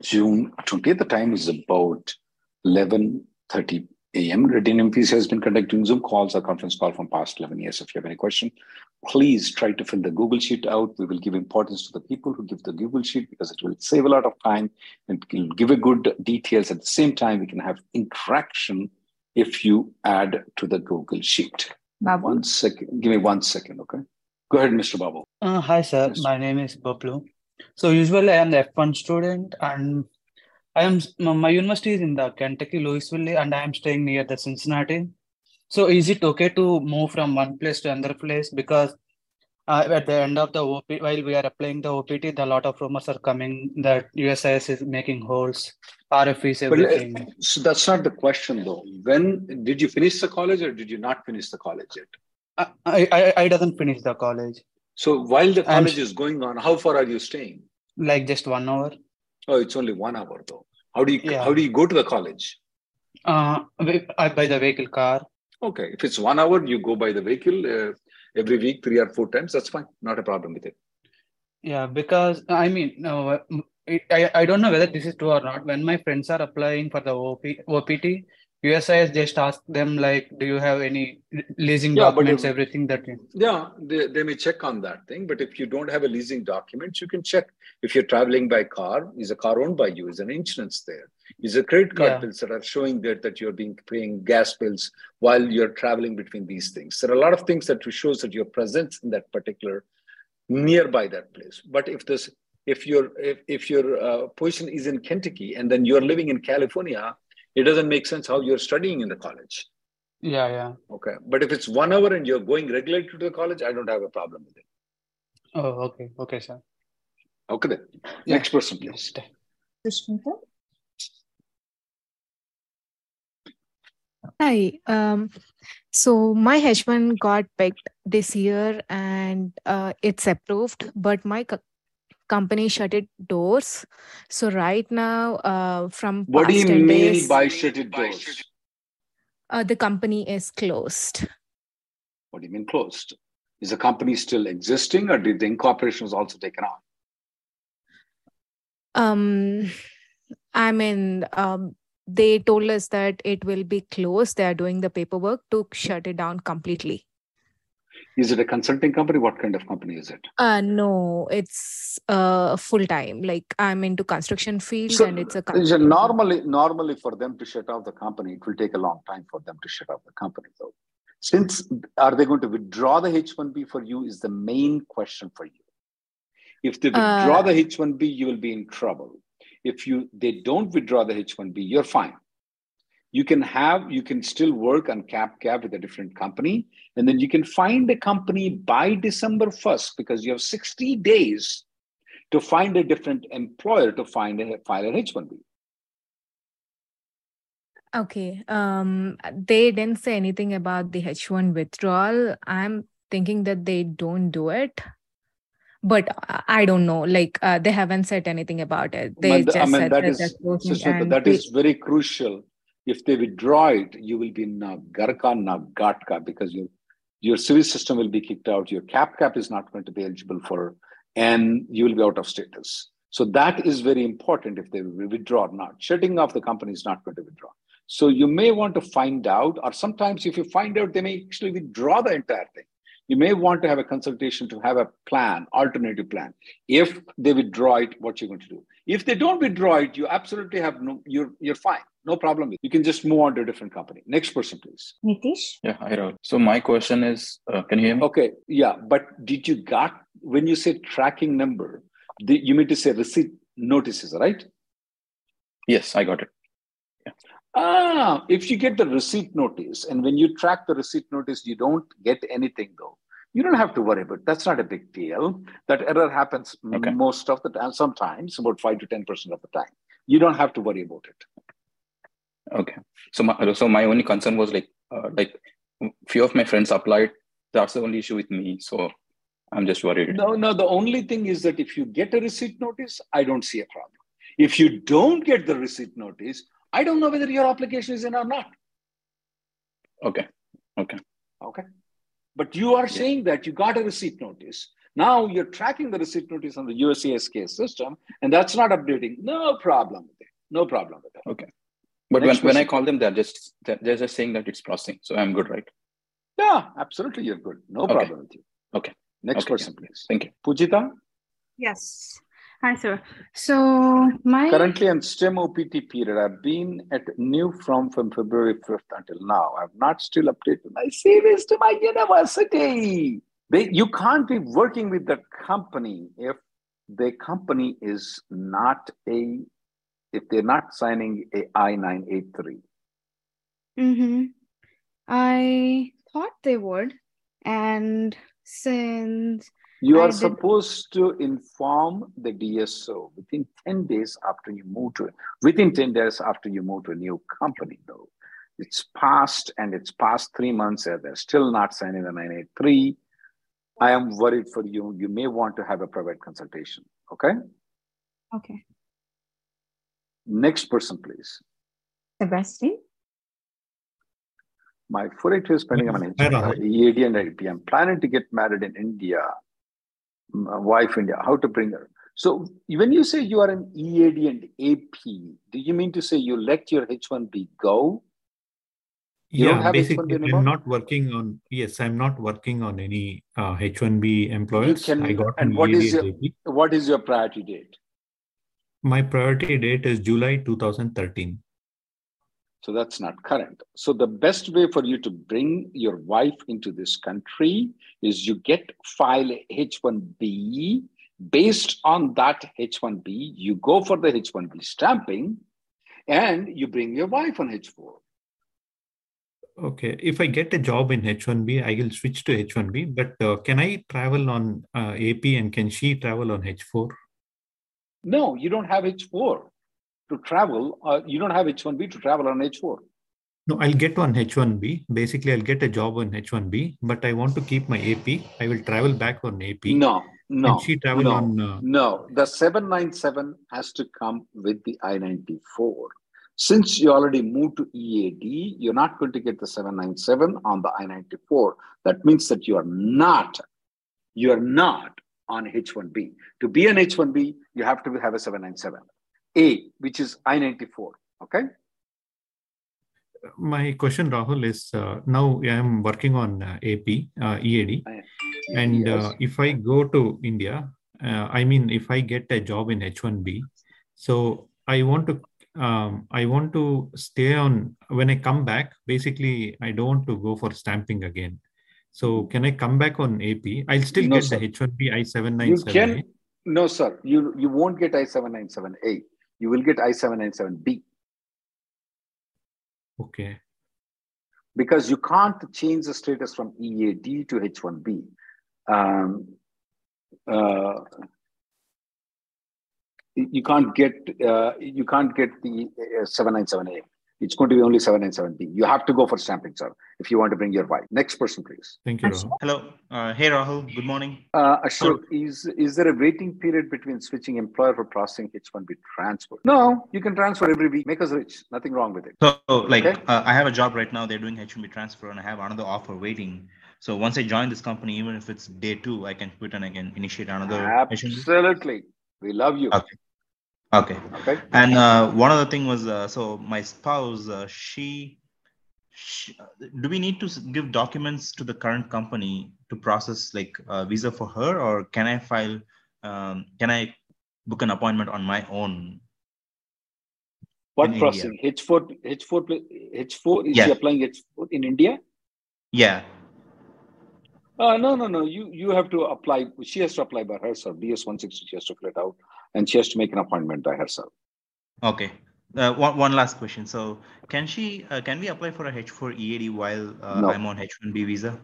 June 20th. The time is about 11.30 a.m. Reddy MPC has been conducting Zoom calls or conference call from past 11 years. If you have any question, please try to fill the Google Sheet out. We will give importance to the people who give the Google Sheet because it will save a lot of time and will give a good details. At the same time, we can have interaction if you add to the Google Sheet. Babu? One second. Give me one second, okay? Go ahead, Mr. Babu. Uh, hi, sir. Yes. My name is Bablu. So usually I am the F1 student and I am my university is in the Kentucky Louisville and I am staying near the Cincinnati. So is it okay to move from one place to another place because uh, at the end of the OP while we are applying the OPT, the lot of rumors are coming that USCIS is making holes, RFEs, But uh, everything. so that's not the question, though. When did you finish the college or did you not finish the college yet? I, I I I doesn't finish the college So while the college is going on, how far are you staying? like just one hour. Oh, it's only one hour though. How do you Yeah. how do you go to the college? Uh, by the vehicle car. Okay, if it's one hour, you go by the vehicle uh, every week, three or four times. That's fine. Not a problem with it. Yeah, because I mean, no, it, I I don't know whether this is true or not. When my friends are applying for the OP, OPT, USCIS just ask them like, do you have any leasing Yeah, documents, if- everything that you. Yeah, they, they may check on that thing, but if you don't have a leasing document, you can check. If you're traveling by car, is a car owned by you? Is an insurance there? Is a credit card Yeah. bills that are showing that that you're being paying gas bills while you're traveling between these things? There are a lot of things that shows that your presence in that particular nearby that place. But if this if your if, if your uh, position is in Kentucky and then you're living in California, it doesn't make sense how you're studying in the college. Yeah, yeah. Okay. But if it's one hour and you're going regularly to the college, I don't have a problem with it. Oh, okay, okay, sir. Okay then. Yeah. Next person, please. Hi. Um, so my H1 got picked this year and uh, it's approved, but my co- company shut its doors. So right now, uh, from What do past you 10 mean days, by shutted doors? uh, the company is closed. What do you mean closed? Is the company still existing or did the incorporation was also taken off? Um, I mean, um, they told us that it will be closed. They are doing the paperwork to shut it down completely. Is it a consulting company? What kind of company is it? Uh, no, it's uh, full time. Like I'm into construction field So, and it's a it company. normally normally for them to shut off the company, it will take a long time for them to shut off the company though. Since are they going to withdraw the H1B for you is the main question for you. If they withdraw Uh, the H1B, you will be in trouble. If you they don't withdraw the H1B, you're fine. You can have you can still work on cap cap with a different company, and then you can find a company by December 1st because you have 60 days to find a different employer to find a file an H1B. Okay. Um, they didn't say anything about the H1 withdrawal. I'm thinking that they don't do it, but I don't know. Like, uh, they haven't said anything about it. They I mean, just I mean, said that that is they're closing Sushmita, and that they- is very crucial. If they withdraw it, you will be na uh, garka na gatka because your your civil system will be kicked out. Your cap cap is not going to be eligible for, and you will be out of status. So that is very important if they withdraw or not. Shutting off the company is not going to withdraw. So you may want to find out, or sometimes if you find out, they may actually withdraw the entire thing. You may want to have a consultation to have a plan, alternative plan. If they withdraw it, what you're going to do. If they don't withdraw it, you absolutely have no, you're you're fine. No problem. You can just move on to a different company. Next person, please. Nitish? Yeah, hi, Rahul. So my question is, uh, can you hear me? Okay, yeah, but did you got when you say tracking number, the, you mean to say receipt notices, right? Yes, I got it. Ah, if you get the receipt notice and when you track the receipt notice, you don't get anything though. You don't have to worry about it. That's not a big deal. That error happens Okay. most of the time, sometimes about five to 10% of the time. You don't have to worry about it. Okay. So my so my only concern was like uh, like few of my friends applied. That's the only issue with me. So I'm just worried. No, no, the only thing is that if you get a receipt notice, I don't see a problem. If you don't get the receipt notice, I don't know whether your application is in or not. Okay. Okay. Okay. But you are saying that you got a receipt notice. Now you're tracking the receipt notice on the USCIS system, and that's not updating. No problem with it. No problem with it. But Next when, when I call them, they're just they're they're just saying that it's processing. So I'm good, right? Yeah, absolutely. You're good. No Okay. problem with you. Okay. Next Okay, person, please. Thank you. Pujita, Yes. Hi, sir. So my currently on STEM OPT period. I've been at new from from February 5th until now. I've not still updated my CVs to my university. They, you can't be working with the company if the company is not a if they're not signing a I-983. hmm I thought they would, and since You are supposed to inform the DSO within 10 days after you move to within 10 days after you move to a new company, though. It's past and it's past three months and they're still not signing the 983. I am worried for you. You may want to have a private consultation. Okay. okay, Next person, please. Sebastian. My 482 is pending. I'm an Hi, engineer, Rahul. EAD and IP. I'm planning to get married in India. My wife India. How to bring her? So when you say you are an EAD and AP, do you mean to say you let your H1B go? You don't yeah, have basically, H1B anymore? I'm not working on. Yes, I'm not working on any uh, H1B employers. can- I got and an what is EAD your- AP. What is your priority date? My priority date is July 2013. So that's not current. So the best way for you to bring your wife into this country is you get file H1B. Based on that H1B, you go for the H1B stamping, and you bring your wife on H4. Okay, if I get a job in H1B, I will switch to H1B. But uh, can I travel on uh, AP and can she travel on H4? No, you don't have H4 to travel. Uh, you don't have H1B to travel on H4. No, I'll get on H1B. Basically, I'll get a job on H1B, but I want to keep my AP. I will travel back on AP. No, no, Can she travel no. on? Uh, No, the 797 has to come with the I 94. Since you already moved to EAD, you're not going to get the 797 on the I 94. That means that you are not, you are not on H1B. To be an H1B, you have to have a 797. A, which is I 94. Okay. my question, Rahul, is uh, now I am working on uh, AP, uh, EAD. And Yes. uh, if I go to India, uh, I mean, if I get a job in H1B, so I want to, um, I want to stay on. When I come back, basically, I don't want to go for stamping again. So can I come back on AP? I'll still No, get sir. the H1B you I797. can, no, sir, you, you won't get I 797A. You will get I 797B. Okay. because you can't change the status from EAD to H1B. Um, uh, you can't get uh, you can't get the uh, 797A. It's going to be only 797B. You have to go for stamping, sir, if you want to bring your wife. Next person, please. Thank you, Rahul. Hello. Uh, hey, Rahul. Good morning. Uh, Ashok, is is there a waiting period between switching employer for processing H1B transfer? No, you can transfer every week. Make us rich. Nothing wrong with it. So, like, Okay. uh, I have a job right now. They're doing H1B transfer, and I have another offer waiting. So once I join this company, even if it's day two, I can quit and I can initiate another H1B. Absolutely. We love you. Okay. Okay. Okay. And uh, one other thing was, uh, so my spouse, uh, she, she, do we need to give documents to the current company to process like a visa for her, or can I file? Um, can I book an appointment on my own? What processing? H4, H4, H4, is Yeah. she applying H4 in India? Yeah. Uh, no, no, no. You you have to apply. She has to apply by herself. DS one sixty. She has to fill it out, and she has to make an appointment by herself. Okay. Uh, one, one last question. So, can she? Uh, can we apply for a H4 EAD while uh, No. I'm on H1B visa?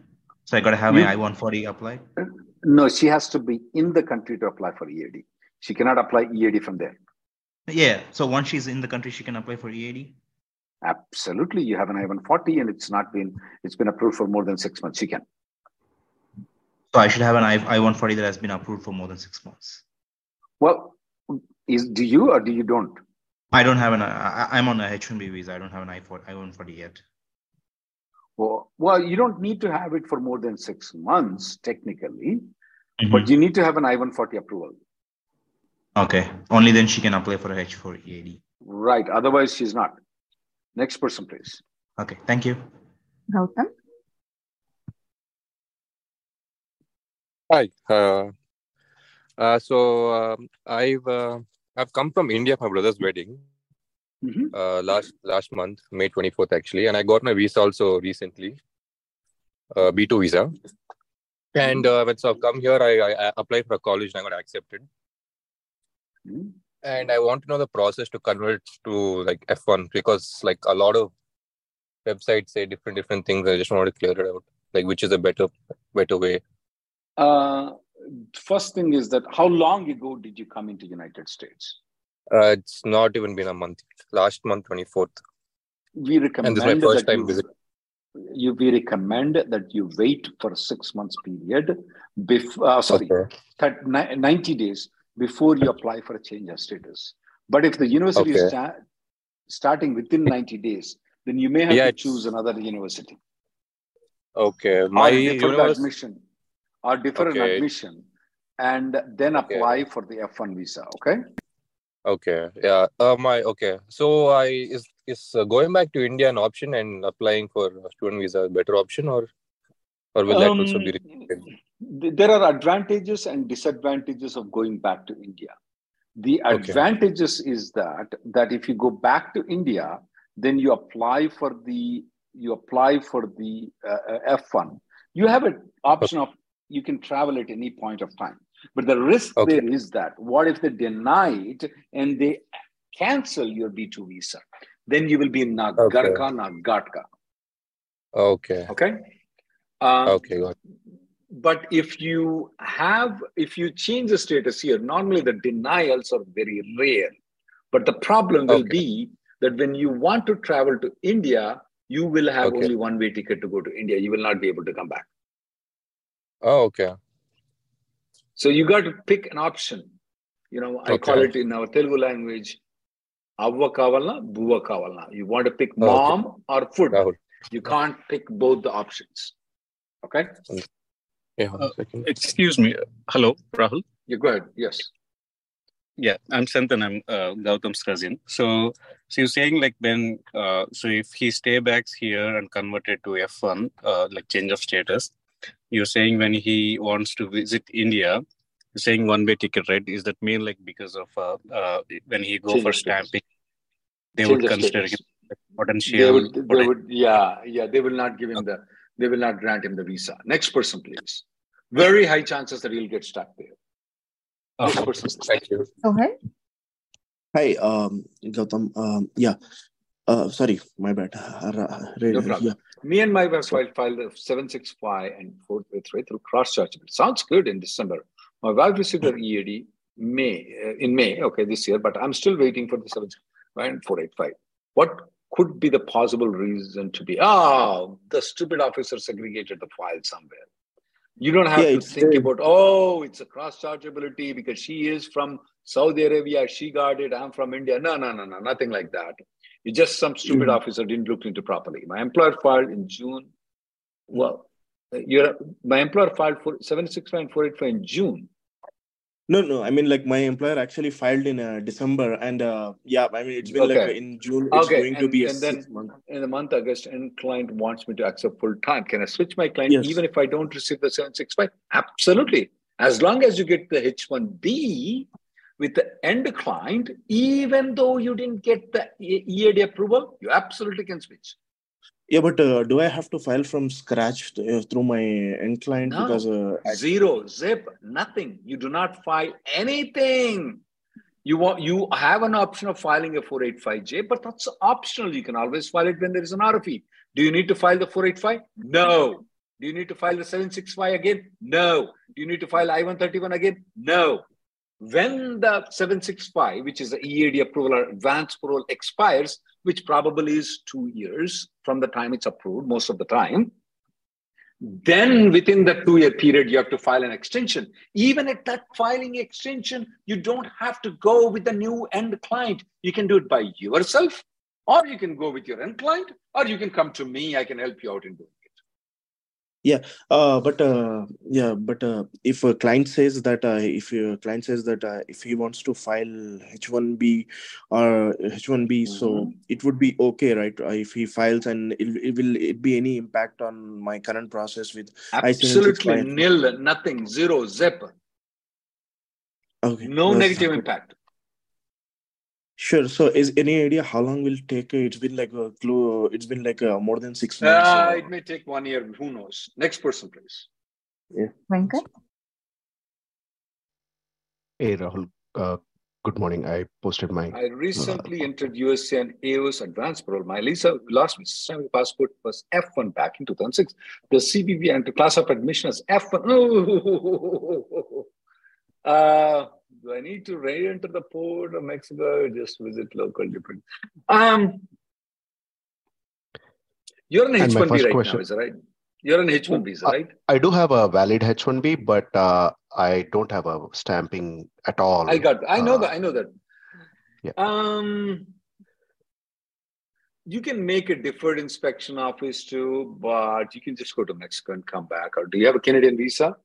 So I gotta have You- my I-140 applied. No, she has to be in the country to apply for EAD. She cannot apply EAD from there. Yeah. So once she's in the country, she can apply for EAD. Absolutely, you have an I one forty, and it's not been it's been approved for more than six months. She can. So I should have an I I-140 that has been approved for more than six months. Well, is do you or do you don't? I don't have an. I, I'm on a H1B visa. I don't have an I-4 I-140 yet. Well, well, you don't need to have it for more than six months technically, Mhm. but you need to have an I one forty approval. Okay. Only then she can apply for a H4 EAD. Right. Otherwise, she's not. Next person, please. Okay. Thank you. Gautam. Hi. Uh, uh, so um, I've uh, I've come from India for my brother's wedding Mhm. uh, last last month, May twenty fourth actually, and I got my visa also recently, uh, B two visa. And uh, when so I've come here, I, I, applied for a college and I got accepted. Mhm. And I want to know the process to convert to like F one because like a lot of websites say different different things. I just want to clear it out, like which is a better better way. Uh, first thing is that how long ago did you come into United States? Uh, it's not even been a month. Last month, twenty fourth. We recommend And this is my first that time you, visit. you we recommend that you wait for a six months period before uh, sorry Okay. that ni- 90 days before you apply for a change of status but if the university is sta- starting within 90 days then you may have Yeah, to choose another university Okay. My university admission or defer an admission and then Okay. apply for the f1 visa okay Okay. Yeah. Uh, my okay. So I is is uh, going back to India an option and applying for a student visa a better option or or will that also be Um, there are advantages and disadvantages of going back to India. The Okay. advantages is that that if you go back to India, then you apply for the you apply for the uh, uh, F1. You have an option of you can travel at any point of time, but the risk Okay. there is that what if they deny it and they cancel your B2 visa? Then you will be in Nagarka, Nagatka. Okay. Okay. Um, Okay. But if you have if you change the status here normally the denials are very rare but the problem will Okay. be that when you want to travel to india you will have Okay. only one way ticket to go to india you will not be able to come back Oh, okay. so you got to pick an option you know i call it in our telugu language avva kavalna buvva kavalna you want to pick Okay. mom or food Rahul. you can't pick both the options okay Yeah. Uh. Excuse me. Hello, Rahul. you go ahead yes Yeah, I'm Santan. I'm uh, Gautam's cousin. So, so you're saying like when, uh, so if he stay back here and converted to F1, uh, like change of status, you're saying when he wants to visit India, saying one way ticket, right? Is that mean like because of uh, uh, when he go Change for of status. stamping, they Change would of consider status. him potential? they would they poten- would yeah yeah they will not give him the they will not grant him the visa next person please very high chances that he'll get stuck there next person please. Thank you. Go ahead. Hi, um, Gautam. Um, yeah. Uh, sorry, my bad. Uh, ra- ra- No problem. yeah. Me and my wife filed, filed a 765 and 433 through cross charge sounds good in december. My wife received her ead may uh, in may okay this year but i'm still waiting for the 765 and 485 what could be the possible reason to be oh the stupid officer segregated the file somewhere. You don't have Yeah, to think the- about oh it's a cross chargeability because she is from saudi arabia she got it i'm from india. No no no no nothing like that it's just some stupid Mhm. officer didn't look into properly my employer filed in june well you're my employer filed for 765 and 485 in june No, no. I mean, like my employer actually filed in uh, December, and uh, yeah, I mean, it's been like Okay. uh, in June. It's okay going to and, be a and then month. in the month august and client wants me to accept full time can i switch my client Yes. even if i don't receive the 765 absolutely as long as you get the h1b with the end client, even though you didn't get the EAD approval, you absolutely can switch. Yeah, but uh, do I have to file from scratch uh, through my end client No. because uh, I- Zero, zip, nothing. You do not file anything. You want you have an option of filing a 485J, but that's optional. You can always file it when there is an RFE. Do you need to file the 485? No. Do you need to file the 765 again? No. Do you need to file I-131 again? No. When the 765, which is the EAD approval or advance parole expires, which probably is two years from the time it's approved, most of the time, then within that two year period, you have to file an extension. Even at that filing extension, you don't have to go with the new end client. You can do it by yourself, or you can go with your end client, or you can come to me. I can help you out in doing. Yeah, uh, but uh, yeah, but uh, if a client says that uh, if your client says that uh, if he wants to file H1B or H1B, so it would be okay, right? Uh, if he files and it, it will it be any impact on my current process with Absolutely nil, nothing, zero, zip, Okay, no that's negative good. impact. Sure. So, is any idea how long will take? It's been like a clue. It's been like uh, more than six months. Uh, uh, it may take one year. Who knows? Next person, please. Venkat? Hey Rahul, uh, good morning. I posted my I recently entered USA and AOS advanced parole. My Lisa last visa passport was F1 back in 2006. The CBP and the class of admission is F1. Oh, uh, do I need to re-enter the port of Mexico or just visit local different? Um, you're an H1B first right question- now, is that right? You're an H1 visa, Uh, right? I do have a valid H1B, but uh, I don't have a stamping at all. I got. I know Uh, that. I know that. yeah. Um, you can make a deferred inspection office too, but you can just go to Mexico and come back. Or do you have a Canadian visa?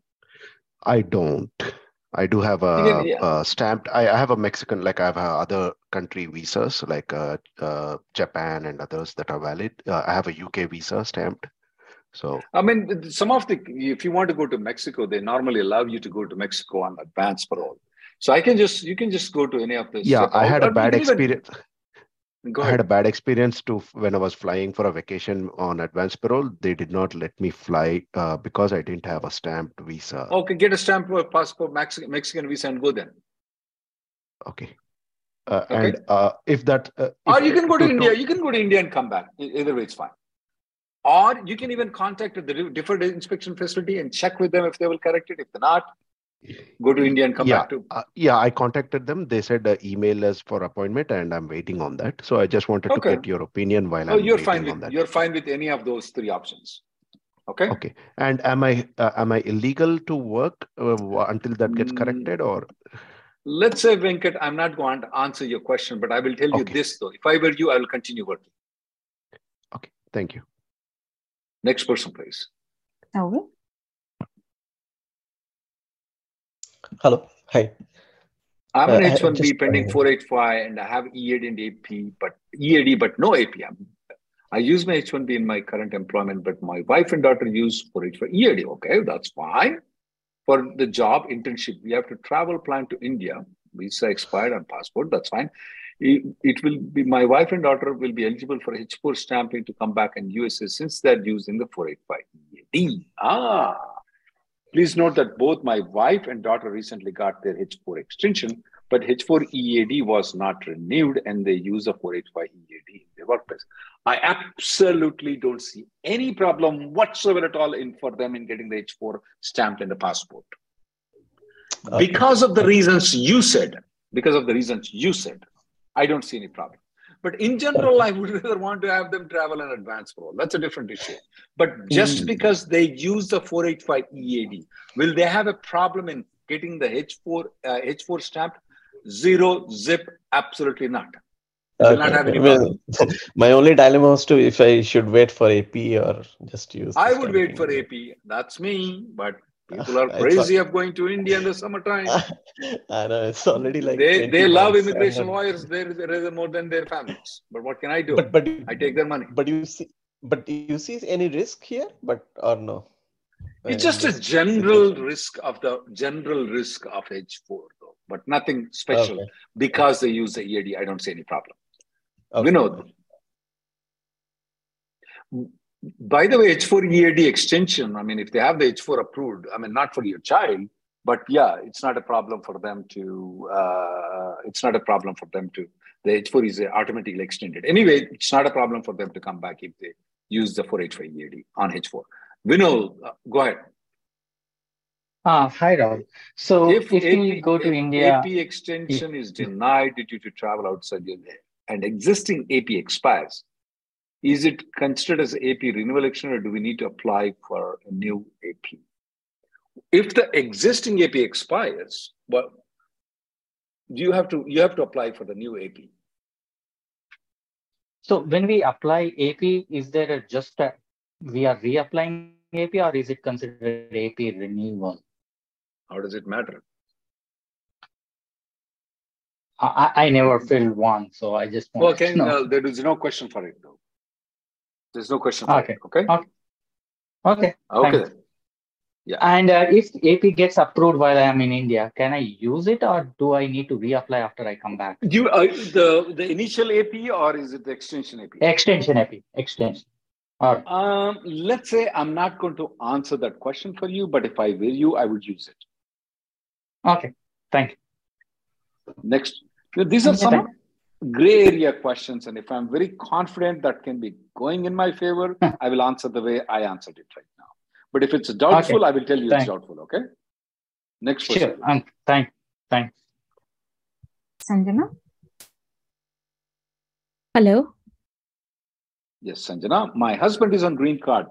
I don't. I do have a, yeah. uh stamped. I, I have a Mexican, like I have other country visas, like uh, uh, Japan and others that are valid. Uh, I have a UK visa stamped. So I mean, some of the if you want to go to Mexico, they normally allow you to go to Mexico on advance parole. So I can just you can just go to any of the yeah, I had a bad experience. even- Go I had a bad experience too when I was flying for a vacation on advance parole. They did not let me fly uh, because I didn't have a stamped visa. Okay, get a stamp for passport Mexican Mexican visa and go then. Okay. Uh, Okay. And uh, if that, uh, Or you can go to to- India. to- You can go to India and come back. Either way, it's fine. Or you can even contact the deferred inspection facility and check with them if they will correct it. If they're not, go to India and come yeah, back to. uh, yeah, I contacted them. They said uh, email us for appointment, and I'm waiting on that. So I just wanted Okay. to get your opinion while Oh, I'm you're waiting fine on with that. you're fine with any of those three options. Okay. Okay. And am I uh, am I illegal to work uh, until that gets Mm. corrected, or Let's say Venkat, I'm not going to answer your question, but I will tell you Okay. this though. If I were you, I will continue working. Okay. Thank you. Next person, please. Okay. Hello. Hi. I'm Uh, an I- H1B just, pending uh, 485 and I have EAD and AP, but EAD, but no AP. I'm- I use my H1B in my current employment, but my wife and daughter use 485 EAD. Okay, that's fine. For the job internship, we have to travel plan to India. Visa expired on passport. That's fine. It, it will be my wife and daughter will be eligible for H4 stamping to come back in USA since they're using the 485 EAD. Ah, Please note that both my wife and daughter recently got their H4 extension, but H4 EAD was not renewed and they use a 485 EAD in their workplace. I absolutely don't see any problem whatsoever at all in for them in getting the H4 stamped in the passport. Okay. Because of the reasons you said, because of the reasons you said, I don't see any problem. But in general, I would rather want to have them travel in advance parole. That's a different issue. But just Mm. because they use the 485 EAD, will they have a problem in getting the H4 uh, H4 stamp? Zero zip, absolutely not. They will not have any Well, my only dilemma was to if I should wait for AP or just use. I would wait for AP. That's me. But people are crazy of going to India in the summertime. I know it's already like they, they love months. Immigration lawyers there rather more than their families. But what can I do? But but I take their money. but you see but you see any risk here? But or no? It's just a general suggesting. risk of the general risk of H4 though. but nothing special Okay. because they use the EAD. I don't see any problem. Okay. Vinod. By the way, H4 EAD extension, I mean, if they have the H4 approved, I mean, not for your child, but yeah, it's not a problem for them to, uh, it's not a problem for them to, the H4 is automatically extended. Anyway, it's not a problem for them to come back if they use the 4H5 EAD on H4. Vinod, uh, go ahead. Ah, hi, Rahul. So if, If we AP, go to if India, AP extension is denied due to travel outside your and existing AP expires, is it considered as AP renewal extension or do we need to apply for a new AP? If the existing AP expires, well, do you have to you have to apply for the new AP? so when we apply AP, is there a just a, we are reapplying AP or is it considered AP renewal? How does it matter? I, I I never filled one, so I just want Okay, to know. no, there is no question for it though. There's no question Okay. Okay. Okay. Okay. Okay. Yeah. And uh, if AP gets approved while I am in India, can I use it or do I need to reapply after I come back? You uh, the the initial AP or is it the extension AP? Extension AP, extension. All right. Um, let's say I'm not going to answer that question for you, but if I were you, I would use it. Okay. Thank you. Next, these are some gray area questions, and if I'm very confident that can be going in my favor, I will answer the way I answered it right now. But if it's doubtful, Okay. I will tell you Thank- it's doubtful. Okay. Next Sure. question. And thank, thank. Sanjana? Hello. Yes, Sanjana. My husband is on green card.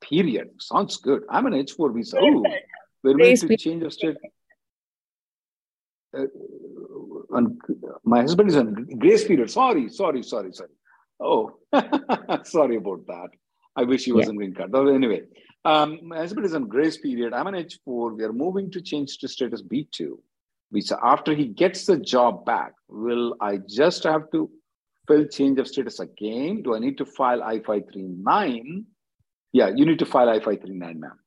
Period. Sounds good. I'm an H4 visa. Oh, we're going to change of state. Uh, on, my husband is on grace period. Sorry, sorry, sorry, sorry. Oh, sorry about that. I wish he was Yeah. on green card. But anyway, um, my husband is on grace period. I'm an H4. We are moving to change to status B2 visa. After he gets the job back, will I just have to fill change of status again? Do I need to file I-539? Yeah, you need to file I-539, ma'am.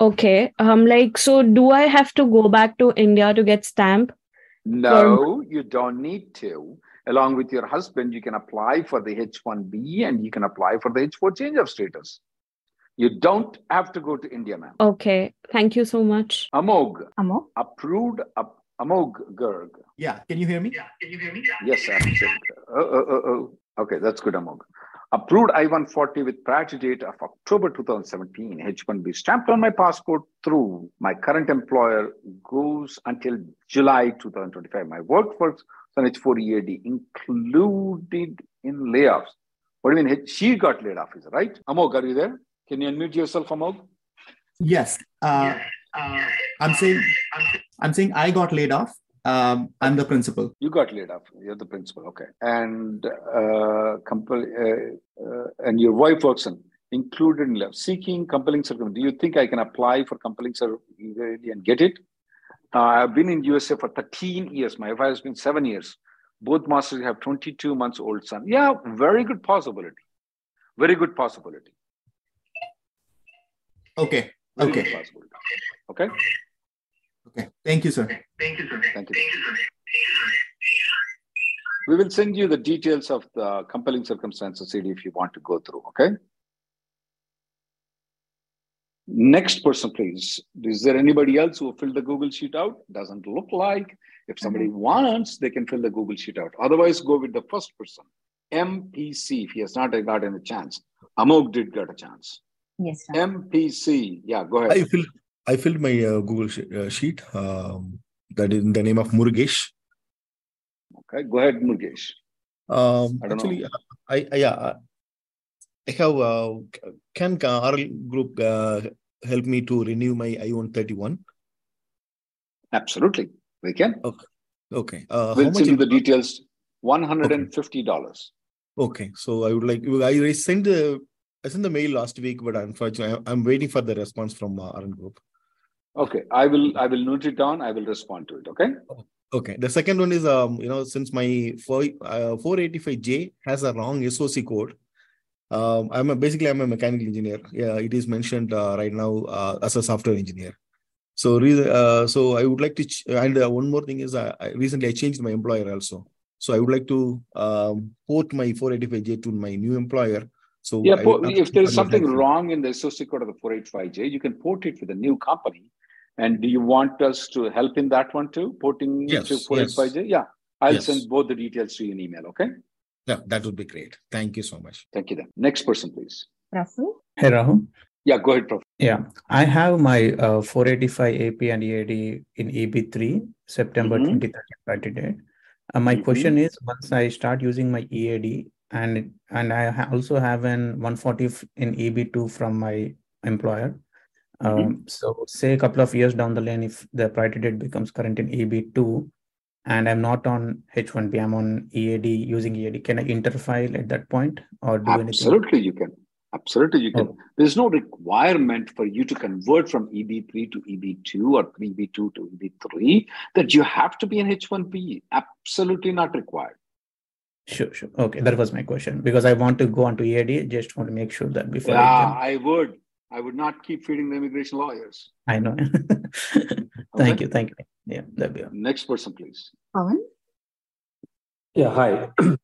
Okay. Um, like, so do I have to go back to India to get stamp? No, you don't need to. Along with your husband, you can apply for the H1B and you can apply for the H4 change of status. You don't have to go to India, ma'am. Okay. Thank you so much. Amog, Amog? approved, up, Amog Garg. Yeah, can you hear me? Yeah. Can you hear me? Yeah. Yes, sir. Oh, oh, oh, oh. Okay, that's good, Amog. Approved I-140 with priority date of October 2017. H-1B stamped on my passport through my current employer goes until July 2025. My workforce on H-4 EAD included in layoffs. What do you mean? She got laid off, is it right? Amog, are you there? Can you unmute yourself, Amog? Yes. Uh, I'm saying I'm saying I got laid off. Um, I'm the principal. You got laid off. You're the principal. Okay. And uh, compel, uh, uh, and your wife works on included in left seeking compelling circumstance. Do you think I can apply for compelling circumstance and get it? Uh, I've been in USA for 13 years. My wife has been seven years. Both masters have 22 months old son. Yeah, very good possibility. Very good possibility. Okay. Very Okay. good possibility. Okay. Okay. Thank you, sir. Thank you. sir. Thank you. We will send you the details of the compelling circumstances CD if you want to go through. Okay. Next person, please. Is there anybody else who filled the Google Sheet out? Doesn't look like. If somebody mm-hmm. wants, they can fill the Google Sheet out. Otherwise, go with the first person. MPC, if he has not gotten a chance. Amog did get a chance. Yes, sir. MPC. Yeah, go I ahead. filled I filled my uh, Google sh- uh, sheet. Um, that is in the name of Murgesh. Okay, go ahead, Murgesh. Um, I actually, uh, I, I yeah, uh, I have. Uh, can uh, RL Group uh, help me to renew my I one thirty one? Absolutely, we can. Okay. Okay. Uh, we'll send you the details. One hundred and fifty dollars. Okay, so I would like. I sent the I sent the mail last week, but unfortunately, I'm, waiting for the response from uh, RL Group. Okay, I will. I will note it down. I will respond to it. Okay. Okay. The second one is um, you know, since my four uh, 485J has a wrong SOC code, um, I'm a, basically I'm a mechanical engineer. Yeah, it is mentioned uh, right now uh, as a software engineer. So, uh, so I would like to, ch- and uh, one more thing is, uh, I recently I changed my employer also. So I would like to um, port my 485J to my new employer. So Yeah, I if there is something wrong in the SOC code of the 485J, you can port it with a new company. And do you want us to help in that one too? Porting it to Yes, 485J? Yeah, I'll Yes. send both the details to you in email, okay? Yeah, that would be great. Thank you so much. Thank you then. Next person, please. Rahul? Hey Rahul. Yeah, go ahead, Prof. Yeah, I have my uh, 485 AP and EAD in EB3, September Mhm. 2030 party date. Uh, my Mhm. question is, once I start using my EAD and and I ha- also have an 140 in EB2 from my employer. Um, Mhm. so say a couple of years down the line, if the priority date becomes current in EB2 and I'm not on H1B, I'm on EAD using EAD, can I interfile at that point or do anything? Absolutely, you can. Absolutely, you can. There's no requirement for you to convert from EB3 to EB2 or EB2 to EB3 that you have to be an H1B. Absolutely not required. Sure, sure. Okay, that was my question because I want to go onto EAD. Just want to make sure that before I Yeah. I would. I would not keep feeding the immigration lawyers. I know. thank you, thank you. Yeah, that'd be all. Next person, please. Pawan? Yeah, hi.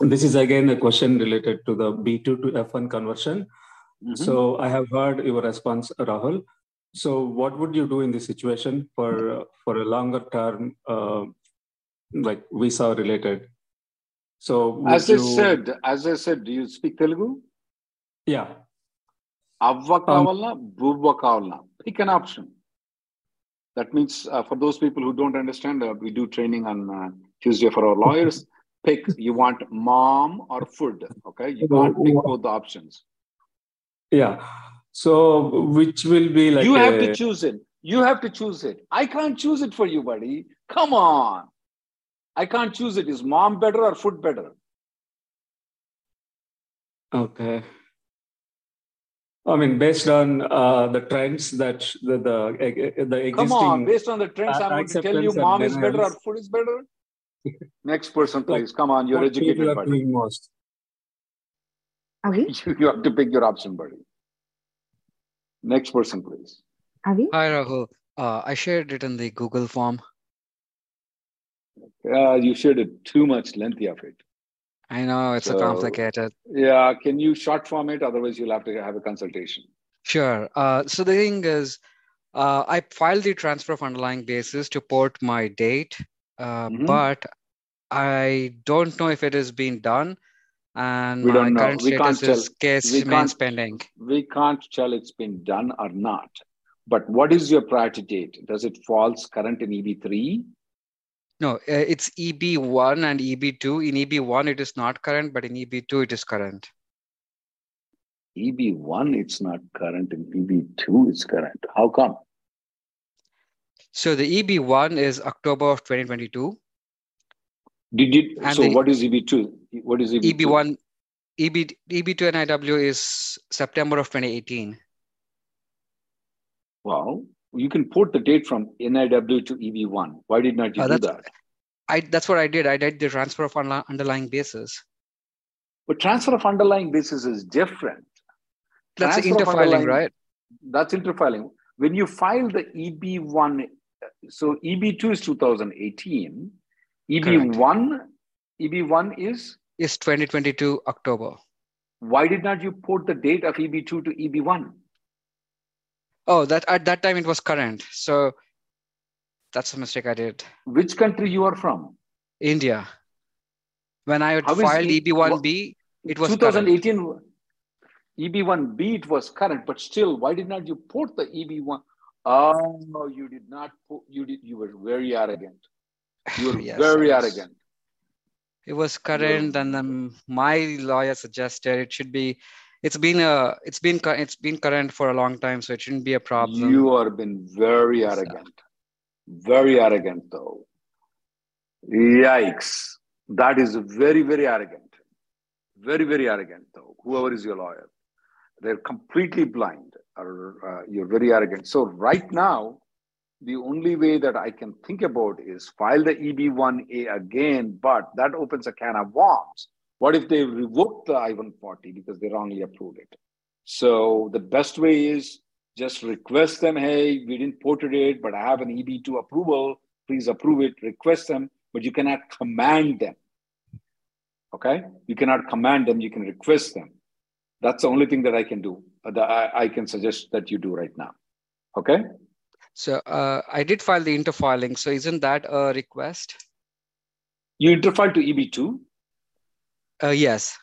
This is again a question related to the B2 to F1 conversion. So I have heard your response, Rahul. So what would you do in this situation for for a longer term, uh, like visa related? So As I you- said, as I said, do you speak Telugu? yeah, Avva kavalna, buvva kavalna. Pick an option. That means uh, for those people who don't understand, uh, we do training on uh, Tuesday for our lawyers. Pick you want mom or food. Okay, you can't pick both the options. yeah. So which will be like you have a- to choose it. You have to choose it. I can't choose it for you, buddy. Come on. I can't choose it. Is mom better or food better? Okay. I mean, based on uh, the trends that the the, the existing. Come on. Based on the trends, I'm going to tell you mom is better or food is better. Next person, please. Come on. You're What people educated, are buddy. doing most. Avi? You, you have to pick your option, buddy. Next person, please. Avi? Hi, Rahul. Uh, I shared it in the Google form. Uh, you shared it too much lengthy of it. I know it's So- a complicated. Yeah, can you short form it? Otherwise, you'll have to have a consultation. Sure. Uh, so the thing is, uh, I filed the transfer of underlying basis to port my date, uh, Mhm. but I don't know if it is being done, and We my don't know. current We can't status is tell. case We remains can't- pending. We can't tell it's been done or not. But what is your priority date? Does it falls current in E EB3? No, uh, it's EB1 and EB2. In EB1, it is not current, but in EB2, it is current. EB1, it's not current. In EB2, it's current. How come? So the EB1 is October of 2022. Did you? And so the- what is EB2? What is EB2? EB1, EB, EB2 NIW is September of 2018. Well, you can port the date from NIW to EB1. Why did not you Uh, do that? I that's what I did. I did the transfer of underlying basis. But transfer of underlying basis is different. That's interfiling, right? That's interfiling. When you file the EB1, so EB2 is 2018. EB1, EB1 is Is 2022 October. why did not you port the date of EB2 to E EB1? Oh, that at that time it was current. So that's a mistake I did. Which country you are from? India. When I had How filed E- EB1B, it was current. 2018 EB1B it was current, but still, why did not you port the EB1? Oh, no, you did not. Put, you did. You were very arrogant. You were Yes, very was. arrogant. It was current, and then my lawyer suggested it should be. It's been a. It's been. It's been current for a long time, so it shouldn't be a problem. You are been very arrogant. Very arrogant, though. Yikes. That is very, very arrogant. Very, very arrogant, though. Whoever is your lawyer, they're completely blind or uh, you're very arrogant. So, right now, the only way that I can think about is file the EB1A again, but that opens a can of worms. What if they revoke the I 140 because they wrongly approved it? So, the best way is Just request them, hey, we didn't portrait it, but I have an EB2 approval. Please approve it. Request them, but you cannot command them. Okay? You cannot command them, you can request them. That's the only thing that I can do, uh, that I, I can suggest that you do right now. Okay? So uh, I did file the interfiling. So isn't that a request? You interfile to EB2? Uh, yes.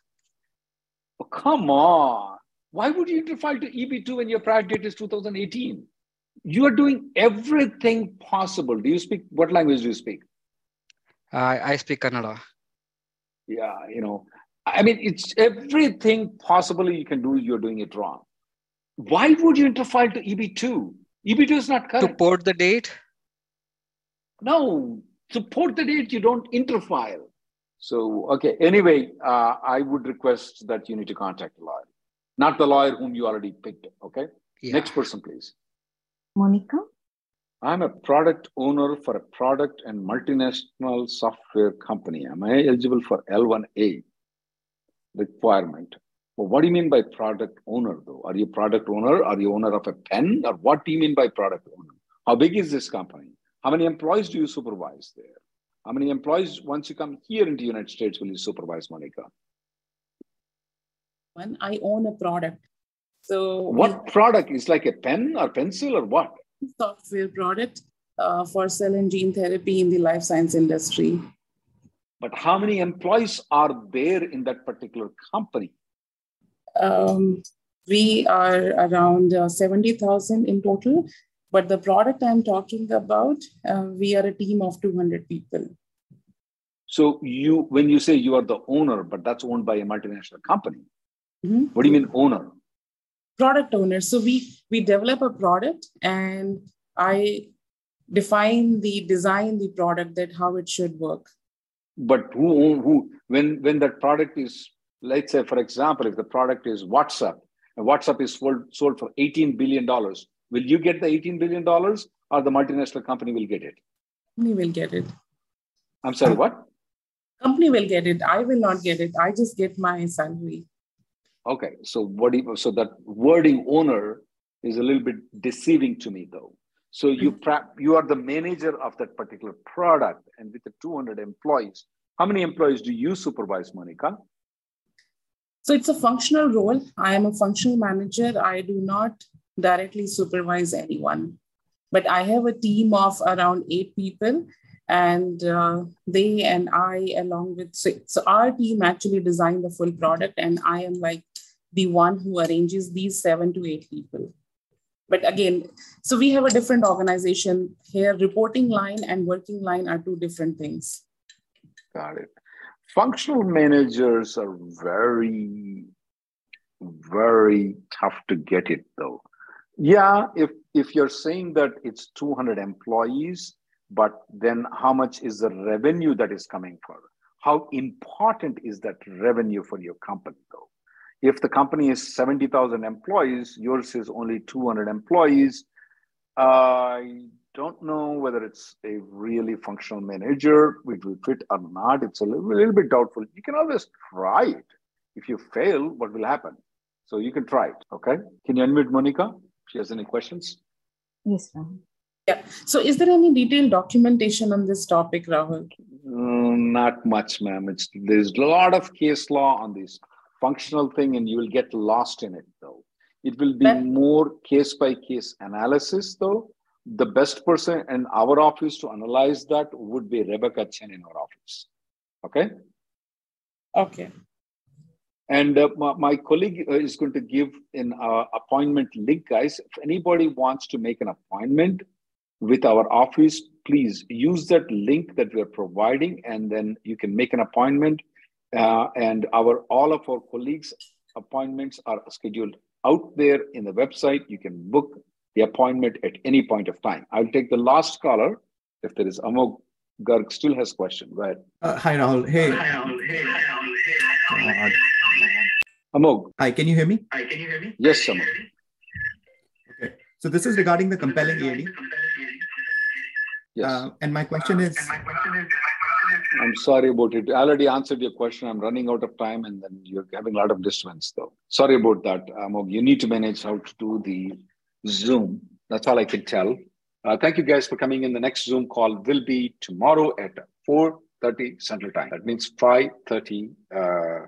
Oh, come on. Why would you interfile to EB2 when your prior date is 2018? You are doing everything possible. Do you speak, what language do you speak? I I speak Kannada. Yeah, you know, I mean, it's everything possible you can do, you're doing it wrong. Why would you interfile to EB2? EB2 is not correct. To port the date? No, to port the date, you don't interfile. So, okay, anyway, uh, I would request that you need to contact a lawyer, not the lawyer whom you already picked. Okay, next person, please. Monica? I'm a product owner for a product and multinational software company. Am I eligible for L1A requirement? Well, what do you mean by product owner, though? Are you product owner? Are you owner of a pen? Or what do you mean by product owner? How big is this company? How many employees do you supervise there? How many employees, once you come here into the United States, will you supervise, Monica? One, I own a product. So What product is like a pen or pencil or what? software product uh, for cell and gene therapy in the life science industry. But how many employees are there in that particular company? Um, we are around uh, 70,000 in total, but the product I'm talking about, uh, we are a team of 200 people. So you, when you say you are the owner, but that's owned by a multinational company, Mhm. what do you mean owner? Product owner. So we we develop a product and I define the design the product that how it should work. But who own who when when that product is, let's say, for example, if the product is WhatsApp and WhatsApp is sold, sold for $18 billion, will you get the $18 billion or the multinational company will get it? Company will get it. I'm sorry, what? Company will get it. I will not get it. I just get my salary. Okay, so what do you, so that wording owner is a little bit deceiving to me though. So you mm. pra- you are the manager of that particular product, and with the 200 employees, how many employees do you supervise, Monica? So it's a functional role. I am a functional manager. I do not directly supervise anyone, but I have a team of around eight people, and uh, they and I, along with six. So our team actually designed the full product, and I am like the one who arranges these seven to eight people. But again, so we have a different organization here. Reporting line and working line are two different things. Got it. Functional managers are very, very tough to get it though. Yeah, if if you're saying that it's 200 employees, but then how much is the revenue that is coming for? How important is that revenue for your company though? If the company is 70,000 employees, yours is only 200 employees, I don't know whether it's a really functional manager, it will fit or not. It's a little, little bit doubtful. You can always try it. If you fail, what will happen? So you can try it. Okay. Can you unmute Monica? If she has any questions. Yes, Rahul. Yeah. So is there any detailed documentation on this topic, Rahul? Mm, not much, ma'am. It's there's a lot of case law on this functional thing, and you will get lost in it though. It will be more case by case analysis though. The best person in our office to analyze that would be Rebecca Chen in our office. Okay. Okay. And uh, my, my colleague uh, is going to give an uh, appointment link, guys. If anybody wants to make an appointment with our office, please use that link that we are providing, and then you can make an appointment. Uh, and our all of our colleagues' appointments are scheduled out there in the website. You can book the appointment at any point of time. I'll take the last caller. If there is Amog Garg still has question, go ahead. Uh, hi, Rahul. Hey. God. Amog. Hi, can you hear me? can you hear me Yes, Amog. Okay. So this is regarding the compelling EAD. Yes. Uh, and my question is, I'm sorry about it. I already answered your question. I'm running out of time, and then you're having a lot of disturbance, though. Sorry about that, Amog. You need to manage how to do the Zoom. That's all I can tell. Uh, thank you guys for coming in. The next Zoom call will be tomorrow at 4.30 Central Time. That means 5.30 uh,